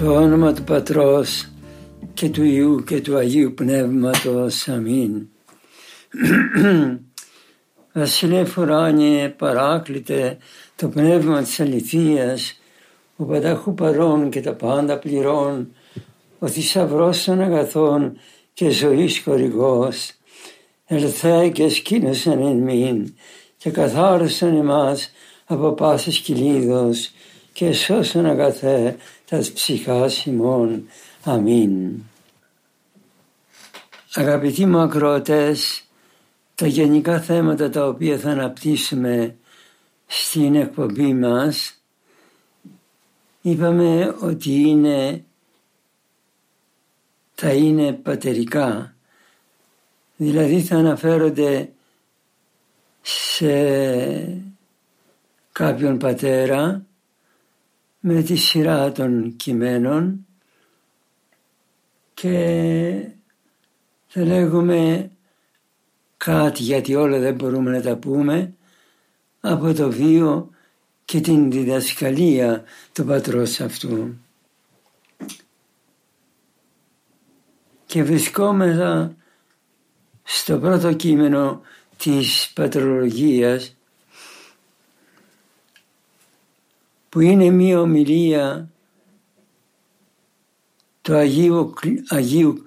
Στο όνομα του Πατρός και του Ιού και του Αγίου Πνεύματος. Αμήν. Βασιλεύ ουράνιε παράκλητε το πνεύμα της αληθείας, ο πανταχού παρών και τα πάντα πληρών, ο θησαυρός των αγαθών και ζωής χορηγός, ελθέ και σκήνωσαν εν μην και καθάρισαν εμάς από πάσης κυλίδος και σώσαν αγαθέ τας ψυχάς ημών. Αμήν. Αγαπητοί μου ακροατές, τα γενικά θέματα τα οποία θα αναπτύσσουμε στην εκπομπή μας είπαμε ότι είναι θα είναι πατερικά δηλαδή θα αναφέρονται σε κάποιον πατέρα με τη σειρά των κειμένων και θα λέγουμε κάτι γιατί όλα δεν μπορούμε να τα πούμε από το βίο και την διδασκαλία του πατρός αυτού. Και βρισκόμεθα στο πρώτο κείμενο της πατρολογίας που είναι μία ομιλία του Αγίου, Αγίου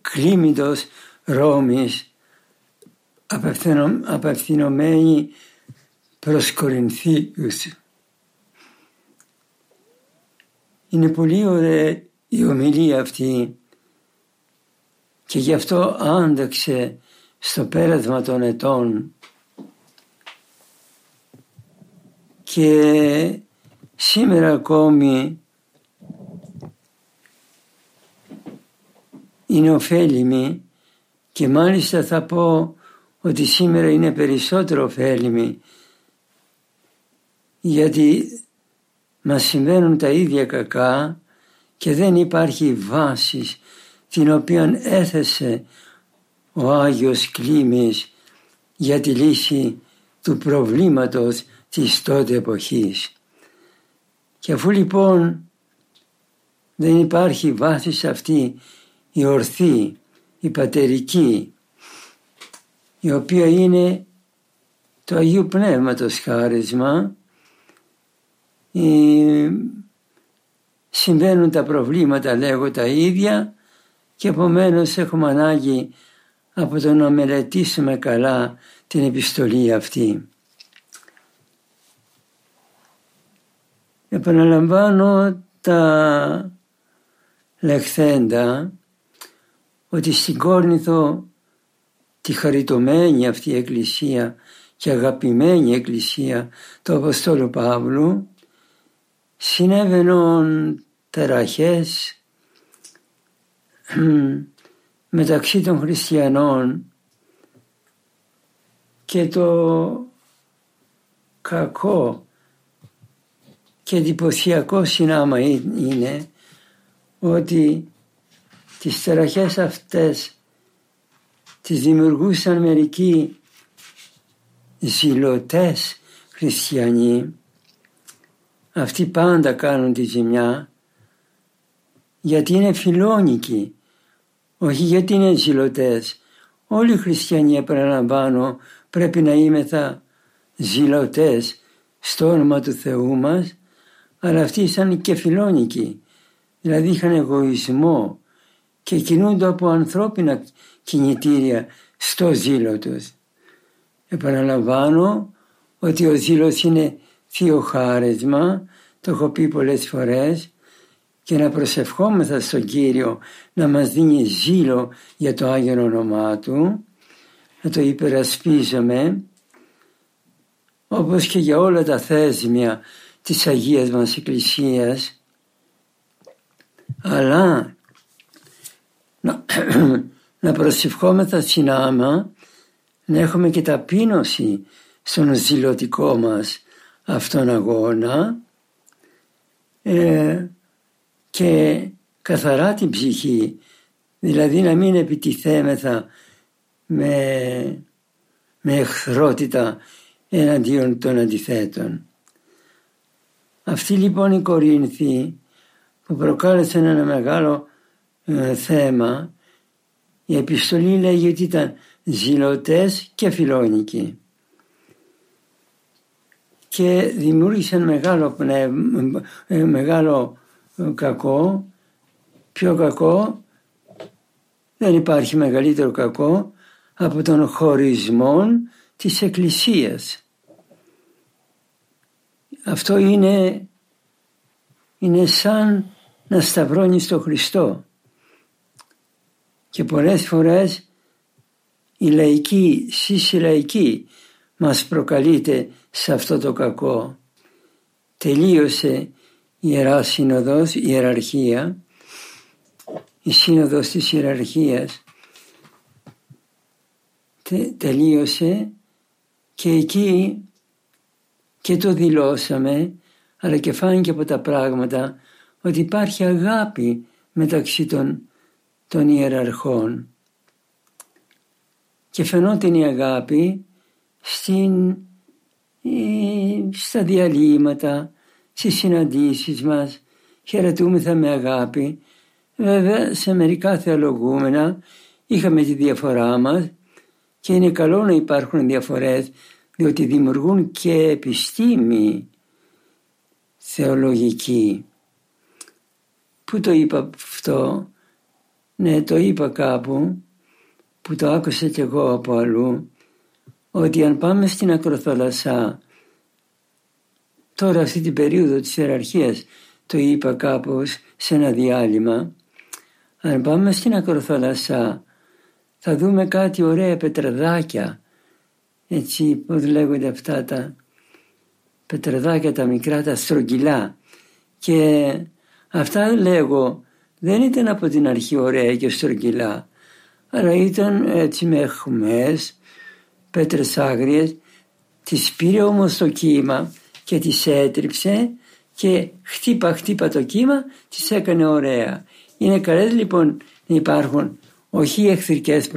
Κλίμητος Ρώμης απευθυνωμένη προς Κορινθίους. Είναι πολύ ωραία η ομιλία αυτή και γι' αυτό άνταξε στο πέρασμα των ετών και σήμερα ακόμη είναι ωφέλιμη και μάλιστα θα πω ότι σήμερα είναι περισσότερο ωφέλιμη γιατί μας συμβαίνουν τα ίδια κακά και δεν υπάρχει βάσης την οποία έθεσε ο Άγιος Κλήμης για τη λύση του προβλήματος της τότε εποχής. Και αφού λοιπόν δεν υπάρχει βάση σε αυτή η ορθή, η πατερική, η οποία είναι το Αγίου Πνεύματος χάρισμα, συμβαίνουν τα προβλήματα λέγω τα ίδια και επομένως έχουμε ανάγκη από το να μελετήσουμε καλά την επιστολή αυτή. Επαναλαμβάνω τα λεχθέντα ότι στην Κόρνηθο τη χαριτωμένη αυτή η εκκλησία και αγαπημένη εκκλησία του Αποστόλου Παύλου συνέβαιναν τεραχές μεταξύ των χριστιανών και το κακό και εντυπωσιακό συνάμα είναι ότι τις τεραχές αυτές τις δημιουργούσαν μερικοί ζηλωτές χριστιανοί. Αυτοί πάντα κάνουν τη ζημιά γιατί είναι φιλόνικοι όχι γιατί είναι ζηλωτές. Όλοι οι χριστιανοί επαναλαμβάνω πρέπει να είμεθα ζηλωτές στο όνομα του Θεού μας αλλά αυτοί ήταν και φιλόνικοι δηλαδή είχαν εγωισμό και κινούνται από ανθρώπινα κινητήρια στο ζήλο τους. Επαναλαμβάνω ότι ο ζήλος είναι θείο χάρισμα, το έχω πει πολλές φορές, και να προσευχόμεθα στον Κύριο να μας δίνει ζήλο για το Άγιο όνομά Του, να το υπερασπίζουμε όπως και για όλα τα θέσμια της Αγίας μας Εκκλησίας αλλά να, να προσευχόμεθα συνάμα να έχουμε και ταπείνωση στον ζηλωτικό μας αυτόν αγώνα ε, και καθαρά την ψυχή δηλαδή να μην επιτιθέμεθα με, με εχθρότητα εναντίον των αντιθέτων. Αυτή λοιπόν η Κορίνθη που προκάλεσε ένα μεγάλο ε, θέμα η επιστολή λέγει ότι ήταν ζηλωτές και φιλόνικοι και δημιούργησαν μεγάλο, ε, μεγάλο ε, κακό πιο κακό; Δεν υπάρχει μεγαλύτερο κακό από τον χωρισμό της Εκκλησίας. Αυτό είναι, είναι σαν να σταυρώνεις τον Χριστό. Και πολλές φορές η λαϊκή, εσείς οι λαϊκοί μας προκαλείτε σε αυτό το κακό. Τελείωσε η Ιερά Σύνοδος, η Ιεραρχία, η Σύνοδος της Ιεραρχίας τελείωσε και εκεί και το δηλώσαμε αλλά και φάνηκε από τα πράγματα ότι υπάρχει αγάπη μεταξύ των, των ιεραρχών και φαινόταν η αγάπη στην, ε, στα διαλύματα, στις συναντήσεις μας, χαιρετούμεθα με αγάπη. Βέβαια σε μερικά θεολογούμενα είχαμε τη διαφορά μας και είναι καλό να υπάρχουν διαφορές διότι δημιουργούν και επιστήμη θεολογική. Πού το είπα αυτό, ναι το είπα κάπου που το άκουσα κι εγώ από αλλού ότι αν πάμε στην Ακροθαλασσά τώρα αυτή την περίοδο της ιεραρχίας το είπα κάπως σε ένα διάλειμμα αν πάμε στην Ακροθαλασσά θα δούμε κάτι ωραία πετραδάκια έτσι πώς λέγονται αυτά τα πετραδάκια τα μικρά τα στρογγυλά και αυτά λέγω δεν ήταν από την αρχή ωραία και στρογγυλά αλλά ήταν έτσι με χμές, πέτρες άγριες τις πήρε όμως το κύμα και τις έτριψε και χτύπα χτύπα το κύμα τις έκανε ωραία. Είναι καλές λοιπόν να υπάρχουν όχι οι εχθρικές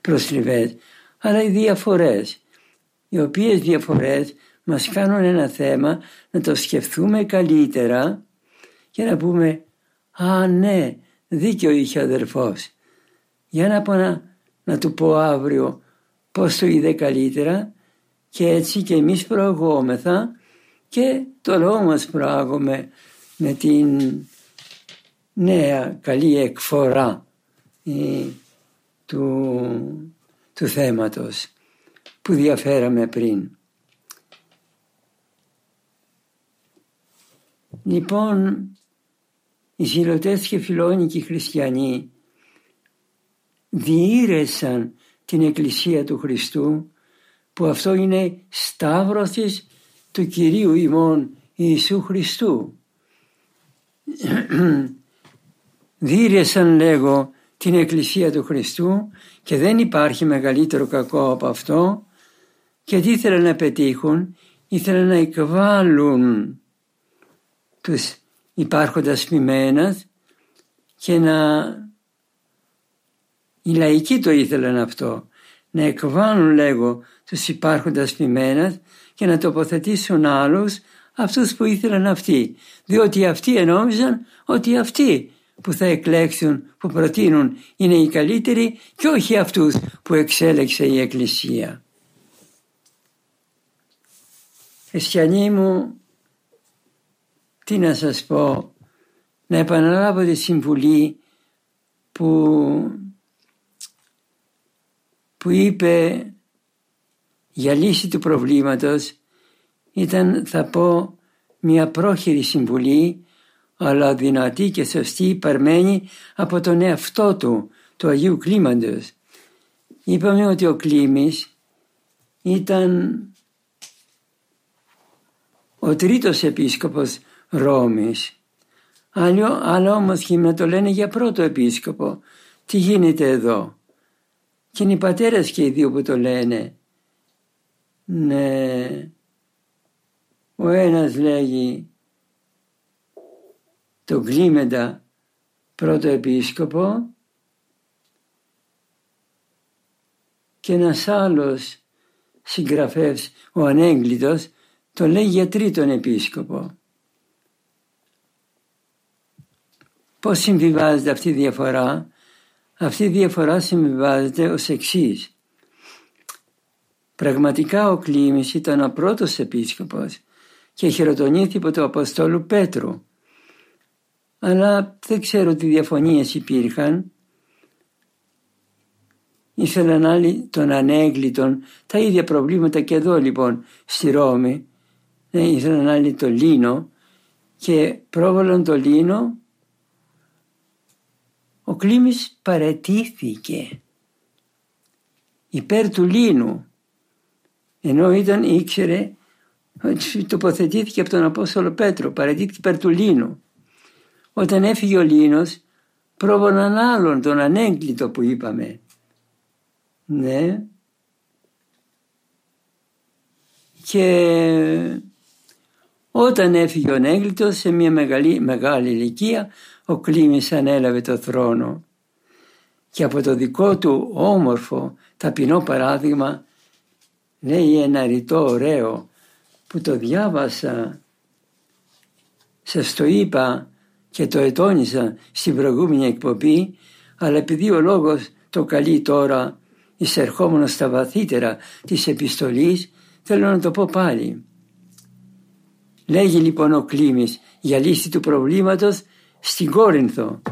προσληβές αλλά οι διαφορές οι οποίες διαφορές μας κάνουν ένα θέμα να το σκεφτούμε καλύτερα και να πούμε «Α ναι, δίκιο είχε ο αδερφός». Για να πω να, να του πω αύριο πώς το είδε καλύτερα και έτσι και εμείς προαγόμεθα και το λόγο μας προάγουμε με την νέα καλή εκφορά ε, του, του θέματος που διαφέραμε πριν. Λοιπόν, οι ζηλωτές και φιλόνικοι χριστιανοί διήρεσαν την Εκκλησία του Χριστού που αυτό είναι σταύρος του Κυρίου ημών Ιησού Χριστού. Διήρεσαν λέγω την Εκκλησία του Χριστού και δεν υπάρχει μεγαλύτερο κακό από αυτό και τι ήθελαν να πετύχουν, ήθελαν να εκβάλουν τους υπάρχοντας ποιμένας και να οι λαϊκοί το ήθελαν αυτό, να εκβάλουν λέγω τους υπάρχοντας ποιμένας και να τοποθετήσουν άλλους αυτούς που ήθελαν αυτοί. Διότι αυτοί ενόμιζαν ότι αυτοί που θα εκλέξουν, που προτείνουν είναι οι καλύτεροι και όχι αυτούς που εξέλεξε η Εκκλησία. Χριστιανοί μου, τι να σας πω, να επαναλάβω τη συμβουλή που, που είπε για λύση του προβλήματος ήταν θα πω μια πρόχειρη συμβουλή αλλά δυνατή και σωστή παρμένη από τον εαυτό του, του Αγίου Κλίμαντος. Είπαμε ότι ο Κλίμης ήταν ο τρίτος επίσκοπος Ρώμης. Άλλο, άλλο όμως να το λένε για πρώτο επίσκοπο. Τι γίνεται εδώ; Και είναι οι πατέρες και οι δύο που το λένε. Ναι. Ο ένας λέγει το Κλίμεντα πρώτο επίσκοπο και ένας άλλος συγγραφεύς, ο Ανέγκλητος, το λέει για τρίτον επίσκοπο. Πώς συμβιβάζεται αυτή η διαφορά; Αυτή η διαφορά συμβιβάζεται ως εξής. Πραγματικά ο Κλήμης ήταν ο πρώτος επίσκοπος και χειροτονήθηκε από το Αποστόλου Πέτρου. Αλλά δεν ξέρω τι διαφωνίες υπήρχαν. Ήθελαν άλλοι των ανέγκλητων τα ίδια προβλήματα και εδώ λοιπόν στη Ρώμη. Ναι, ήθελαν άλλοι το Λίνο και πρόβαλαν το Λίνο ο Κλήμης παρετήθηκε υπέρ του Λίνου ενώ ήταν ήξερε ότι τοποθετήθηκε από τον Απόστολο Πέτρο παρετήθηκε υπέρ του Λίνου όταν έφυγε ο Λίνος πρόβοναν άλλον τον ανέγκλητο που είπαμε. Ναι. Και όταν έφυγε ο ανέγκλητος σε μια μεγάλη, μεγάλη ηλικία ο Κλήμης ανέλαβε το θρόνο. Και από το δικό του όμορφο ταπεινό παράδειγμα λέει ένα ρητό ωραίο που το διάβασα σας το είπα και το ετώνησα στην προηγούμενη εκπομπή αλλά επειδή ο λόγος το καλεί τώρα εισερχόμενο στα βαθύτερα της επιστολής θέλω να το πω πάλι. Λέγει λοιπόν ο Κλήμης για λύση του προβλήματος στην Κόρινθο.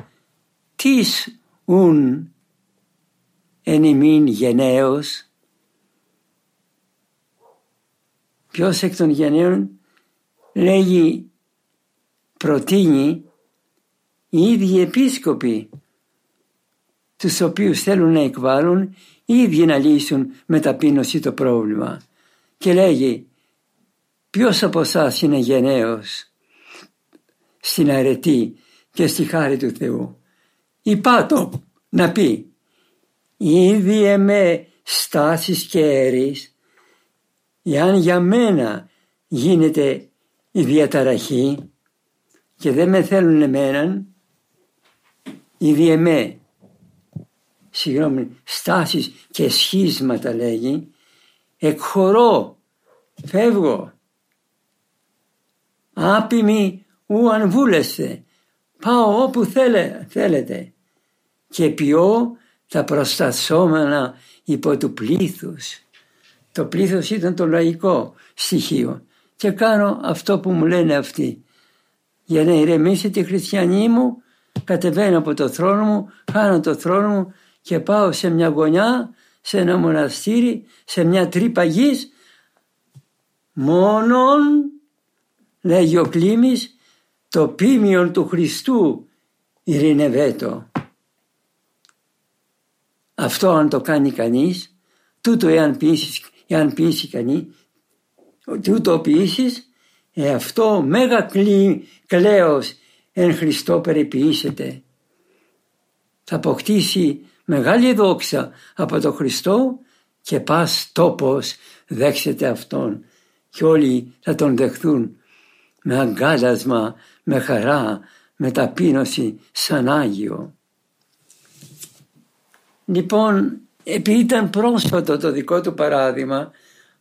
Τις ουν εν ημίν γενναίος. Ποιος εκ των γενναίων λέγει προτείνει οι ίδιοι επίσκοποι τους οποίους θέλουν να εκβάλουν οι ίδιοι να λύσουν με ταπείνωση το πρόβλημα. Και λέγει ποιος από εσάς είναι γενναίος στην αρετή και στη χάρη του Θεού; Υπάτω να πει ήδη εμέ στάσεις και αίρεις εάν για μένα γίνεται η διαταραχή και δεν με θέλουν εμέναν ήδη εμέ συγγνώμη στάσεις και σχίσματα λέγει εκχωρώ φεύγω άπιμη ου αν βούλεστε πάω όπου θέλε, θέλετε και ποιώ τα προστασσόμενα υπό του πλήθους. Το πλήθος ήταν το λαϊκό στοιχείο και κάνω αυτό που μου λένε αυτοί. Για να ηρεμήσει τη χριστιανή μου κατεβαίνω από το θρόνο μου, χάνω το θρόνο μου και πάω σε μια γωνιά, σε ένα μοναστήρι, σε μια τρύπα γης μόνον λέγει ο Κλήμης το πίμιον του Χριστού ειρηνευέτο. Αυτό αν το κάνει κανείς, τούτο εάν ποιήσεις, εάν ποιήσει κανείς, τούτο ποιήσεις, ε, αυτό μέγα κλί, κλαίος εν Χριστώ περιποιήσεται. Θα αποκτήσει μεγάλη δόξα από το Χριστό και πας τόπος δέξετε Αυτόν και όλοι θα Τον δεχθούν με αγκάλασμα, με χαρά, με ταπείνωση σαν Άγιο. Λοιπόν, επειδή ήταν πρόσφατο το δικό του παράδειγμα,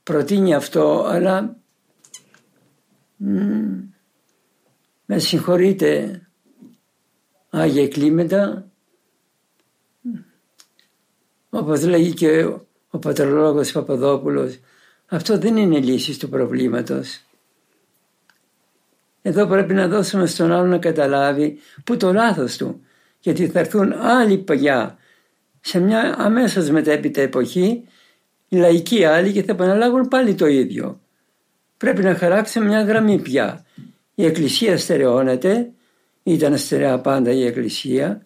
προτείνει αυτό, αλλά μ, με συγχωρείτε Άγιε Κλίμεντα, όπως λέγει και ο πατρολόγος Παπαδόπουλος, αυτό δεν είναι λύση του προβλήματος. Εδώ πρέπει να δώσουμε στον άλλο να καταλάβει που το λάθος του. Γιατί θα έρθουν άλλοι παγιά σε μια αμέσως μετέπειτα εποχή οι λαϊκοί άλλοι και θα επαναλάβουν πάλι το ίδιο. Πρέπει να χαράξουμε μια γραμμή πια. Η Εκκλησία στερεώνεται, ήταν στερεά πάντα η Εκκλησία,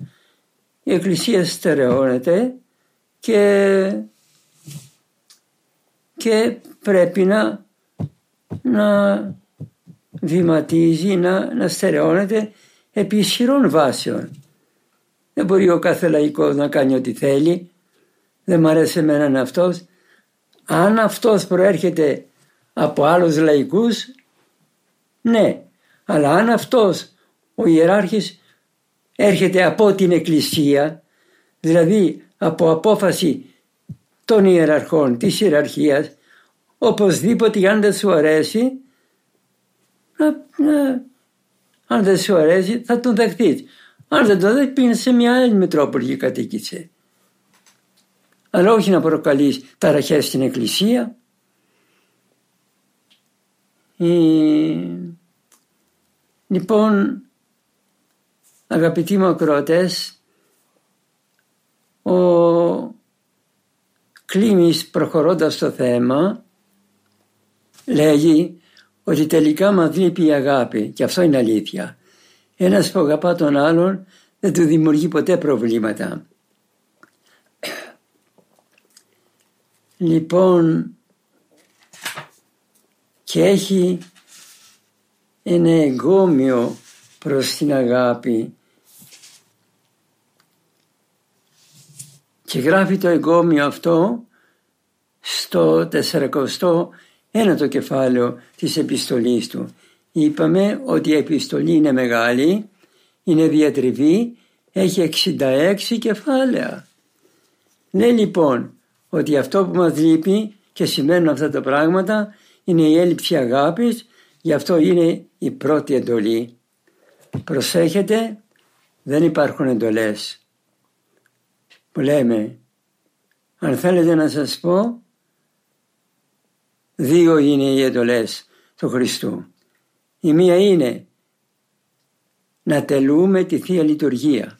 η Εκκλησία στερεώνεται και, και πρέπει να, να βηματίζει να, να στερεώνεται επί ισχυρών βάσεων. Δεν μπορεί ο κάθε λαϊκός να κάνει ό,τι θέλει. Δεν μ' αρέσει εμένα αυτός. Αν αυτός προέρχεται από άλλους λαϊκούς, ναι. Αλλά αν αυτός ο ιεράρχης έρχεται από την Εκκλησία, δηλαδή από απόφαση των ιεραρχών, της ιεραρχίας, οπωσδήποτε αν δεν σου αρέσει, αν δεν σου αρέσει θα τον δεχτείς. Αν δεν το δέχτεις πήγαινε σε μια άλλη Μητρόπολη και κατοίκησε. Αλλά όχι να προκαλείς ταραχές στην Εκκλησία. Λοιπόν, αγαπητοί μου ακροατές, ο Κλήμης προχωρώντας το θέμα λέγει ότι τελικά μας λείπει η αγάπη και αυτό είναι αλήθεια. Ένας που αγαπά τον άλλον δεν του δημιουργεί ποτέ προβλήματα. Λοιπόν, και έχει ένα εγκόμιο προς την αγάπη και γράφει το εγκόμιο αυτό στο 41ο κεφάλαιο της επιστολής του. Είπαμε ότι η επιστολή είναι μεγάλη, είναι διατριβή, έχει 66 κεφάλαια. Ναι λοιπόν ότι αυτό που μας λείπει και σημαίνουν αυτά τα πράγματα είναι η έλλειψη αγάπης, γι' αυτό είναι η πρώτη εντολή. Προσέχετε, δεν υπάρχουν εντολές. Που λέμε, αν θέλετε να σας πω, δύο είναι οι εντολές του Χριστού. Η μία είναι να τελούμε τη Θεία Λειτουργία.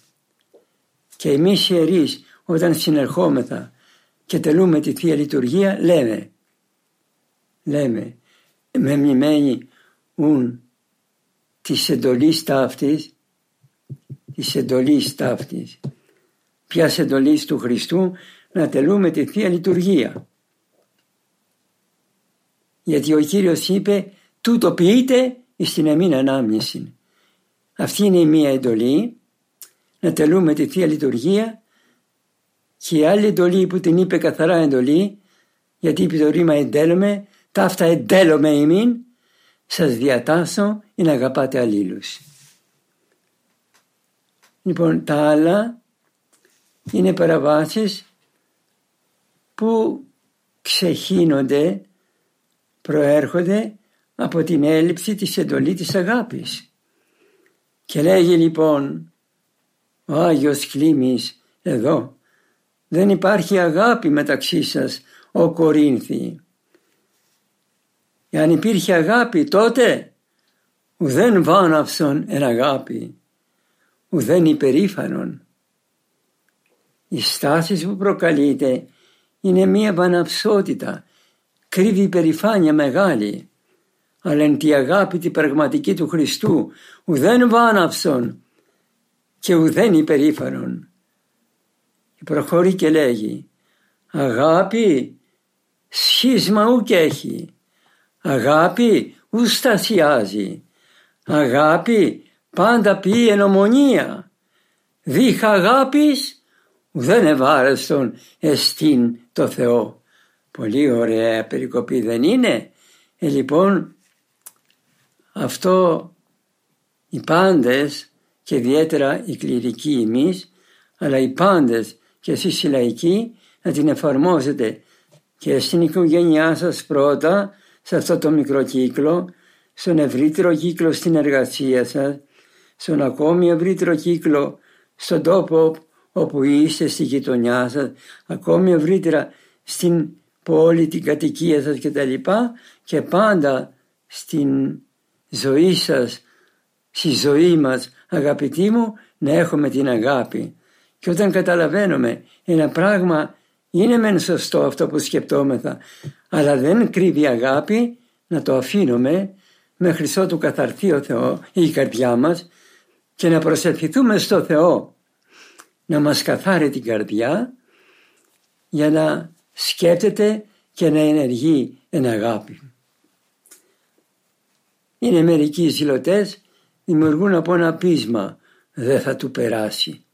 Και εμείς οι ιερείς όταν συνερχόμεθα και τελούμε τη Θεία Λειτουργία λέμε λέμε με μνημένη ουν της εντολής ταύτης της εντολής ταύτης ποιας εντολής του Χριστού να τελούμε τη Θεία Λειτουργία. Γιατί ο Κύριος είπε τούτο ποιείτε στην εμήν ανάμνηση. Αυτή είναι η μία εντολή να τελούμε τη Θεία Λειτουργία και η άλλη εντολή που την είπε καθαρά εντολή γιατί είπε το ρήμα εντέλουμε ταύτα εντέλουμε ημίν σας διατάσσω ή να αγαπάτε αλλήλους. Λοιπόν τα άλλα είναι παραβάσεις που ξεχύνονται, προέρχονται από την έλλειψη της εντολής της αγάπης. Και λέγει λοιπόν ο Άγιος Κλήμης εδώ δεν υπάρχει αγάπη μεταξύ σας ο Κορίνθι. Εάν υπήρχε αγάπη τότε ουδέν βάναυσον εν αγάπη ουδέν υπερήφανον. Οι στάσεις που προκαλείται είναι μία βαναυσότητα, κρύβει υπερηφάνεια μεγάλη αλλά εν τη αγάπη τη πραγματική του Χριστού ουδέν βάναυσον και ουδέν υπερήφανον. Και προχωρεί και λέγει αγάπη σχίσμα ουκ έχει, αγάπη ου στασιάζει, αγάπη πάντα πει εν ομονία, δίχα αγάπης ουδέν ευάρεστον εστίν το Θεό. Πολύ ωραία περικοπή δεν είναι. Ε, λοιπόν αυτό οι πάντες και ιδιαίτερα οι κληρικοί εμείς αλλά οι πάντες και εσείς οι λαϊκοί να την εφαρμόζετε και στην οικογένειά σας πρώτα σε αυτό το μικρό κύκλο στον ευρύτερο κύκλο στην εργασία σας στον ακόμη ευρύτερο κύκλο στον τόπο όπου είστε στη γειτονιά σας ακόμη ευρύτερα στην πόλη, την κατοικία σας κτλ. Και πάντα στην ζωή σας, στη ζωή μας αγαπητοί μου να έχουμε την αγάπη. Και όταν καταλαβαίνουμε ένα πράγμα είναι μεν σωστό αυτό που σκεπτόμεθα αλλά δεν κρύβει αγάπη να το αφήνουμε μέχρι ότου καθαρθεί ο Θεό η καρδιά μας και να προσευχηθούμε στο Θεό να μας καθάρει την καρδιά για να σκέπτεται και να ενεργεί εν αγάπη. είναι μερικοί ζηλωτές, δημιουργούν από ένα πείσμα δεν θα του περάσει.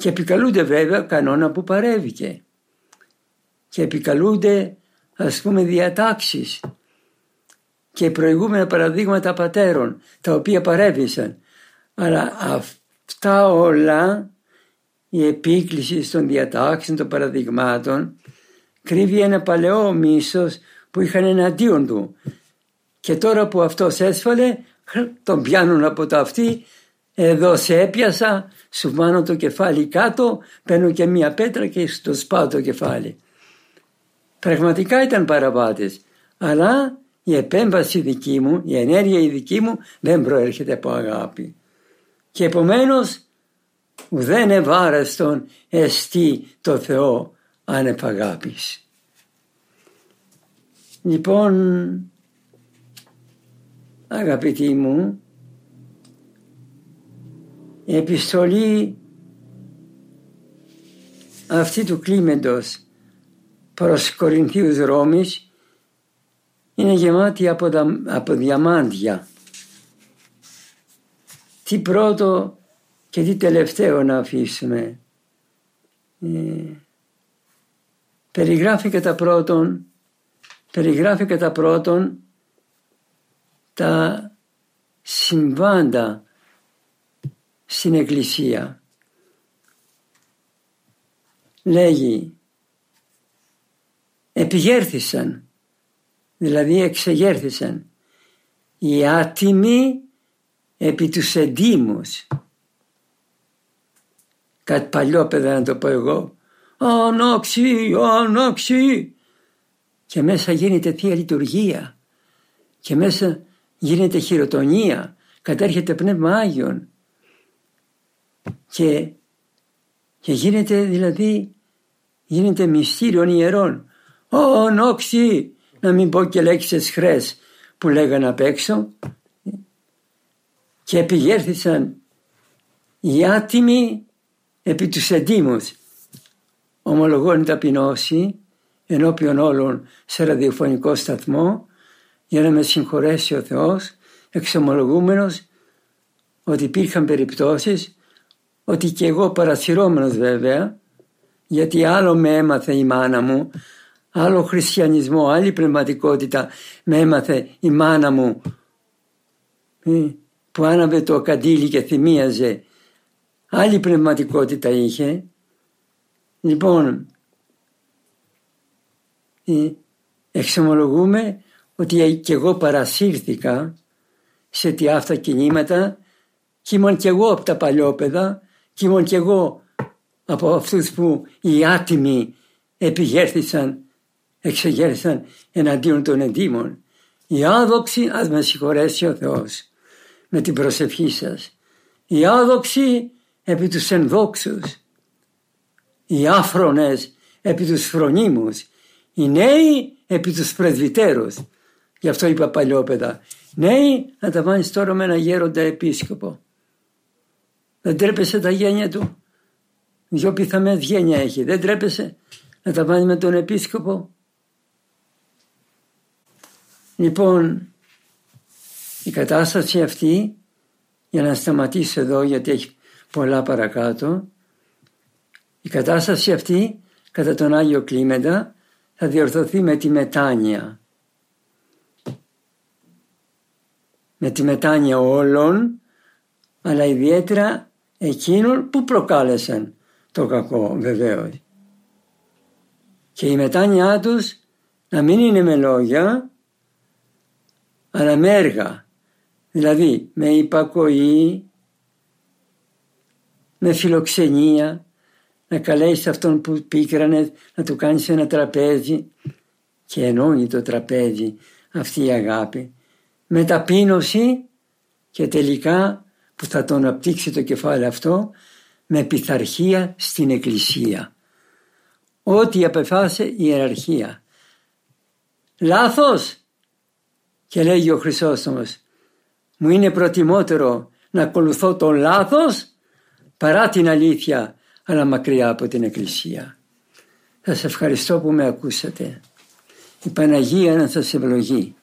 Και επικαλούνται βέβαια κανόνα που παρέβηκε. Και επικαλούνται ας πούμε διατάξεις και προηγούμενα παραδείγματα πατέρων τα οποία παρέβησαν. Αλλά αυτά όλα η επίκληση των διατάξεων των παραδειγμάτων κρύβει ένα παλαιό μίσος που είχαν εναντίον του. Και τώρα που αυτός έσφαλε τον πιάνουν από το αυτή εδώ σε έπιασα, σου βάνω το κεφάλι κάτω, παίρνω και μία πέτρα και στο σπάω το κεφάλι. Πραγματικά ήταν παραβάτες, αλλά η επέμβαση δική μου, η ενέργεια η δική μου δεν προέρχεται από αγάπη. Και επομένως ουδέν ευάρεστον εστί το Θεό άνευ αγάπης. Λοιπόν, αγαπητοί μου, η επιστολή αυτή του κλίμεντος προς Κορινθίους Ρώμης είναι γεμάτη από, από διαμάντια. Τι πρώτο και τι τελευταίο να αφήσουμε. Ε, περιγράφει κατά πρώτον, περιγράφει κατά πρώτον τα συμβάντα στην Εκκλησία. Λέγει επιγέρθησαν, δηλαδή εξεγέρθησαν οι άτιμοι επί τους εντύμους. Κάτι παλιό παιδά να το πω εγώ. Ανόξι, ανόξι. Και μέσα γίνεται Θεία Λειτουργία. Και μέσα γίνεται χειροτονία. Κατέρχεται Πνεύμα Άγιον. Και, και γίνεται δηλαδή γίνεται μυστήριον ιερών. Ω νόξι, να μην πω και λέξεις χρές που λέγανε απ' έξω. Και επιγέρθησαν οι άτιμοι επί τους εντύμους. Ομολογών ταπεινώσει ενώπιον όλων σε ραδιοφωνικό σταθμό για να με συγχωρέσει ο Θεός εξομολογούμενος ότι υπήρχαν περιπτώσεις ότι και εγώ παρασυρώμενος βέβαια γιατί άλλο με έμαθε η μάνα μου άλλο χριστιανισμό, άλλη πνευματικότητα με έμαθε η μάνα μου ε, που άναβε το καντήλι και θυμίαζε άλλη πνευματικότητα είχε. Λοιπόν ε, εξομολογούμε ότι και εγώ παρασύρθηκα σε τι αυτά κινήματα και ήμουν και εγώ από τα παλιόπαιδα και ήμουν και εγώ από αυτούς που οι άτιμοι επιγέρθησαν εξεγέρθησαν εναντίον των εντύμων. Οι άδοξοι, ας με συγχωρέσει ο Θεός, με την προσευχή σας. Οι άδοξοι επί τους ενδόξους. Οι άφρονες επί τους φρονίμους. Οι νέοι επί τους πρεσβυτέρους. Γι' αυτό είπα παλιόπαιδα. Νέοι να τα βάλεις τώρα με ένα γέροντα επίσκοπο. Δεν τρέπεσαι τα γένια του. Δυο πιθαμές γένια έχει. Δεν τρέπεσαι να τα βάλει με τον επίσκοπο. Λοιπόν, η κατάσταση αυτή, για να σταματήσω εδώ γιατί έχει πολλά παρακάτω, η κατάσταση αυτή κατά τον Άγιο Κλίμεντα θα διορθωθεί με τη μετάνοια. Με τη μετάνοια όλων, αλλά ιδιαίτερα εκείνων που προκάλεσαν το κακό βεβαίως. Και η μετάνοιά τους να μην είναι με λόγια, αλλά με έργα. Δηλαδή με υπακοή, με φιλοξενία, να καλέσει αυτόν που πίκρανε να του κάνεις ένα τραπέζι και ενώνει το τραπέζι αυτή η αγάπη. Με ταπείνωση και τελικά που θα τον απτύξει το κεφάλι αυτό με πειθαρχία στην εκκλησία. Ό,τι απεφάσισε η ιεραρχία. Λάθος και λέγει ο Χρυσόστομος μου είναι προτιμότερο να ακολουθώ τον λάθος παρά την αλήθεια αλλά μακριά από την Εκκλησία. Θα σας ευχαριστώ που με ακούσατε. Η Παναγία να σας ευλογεί.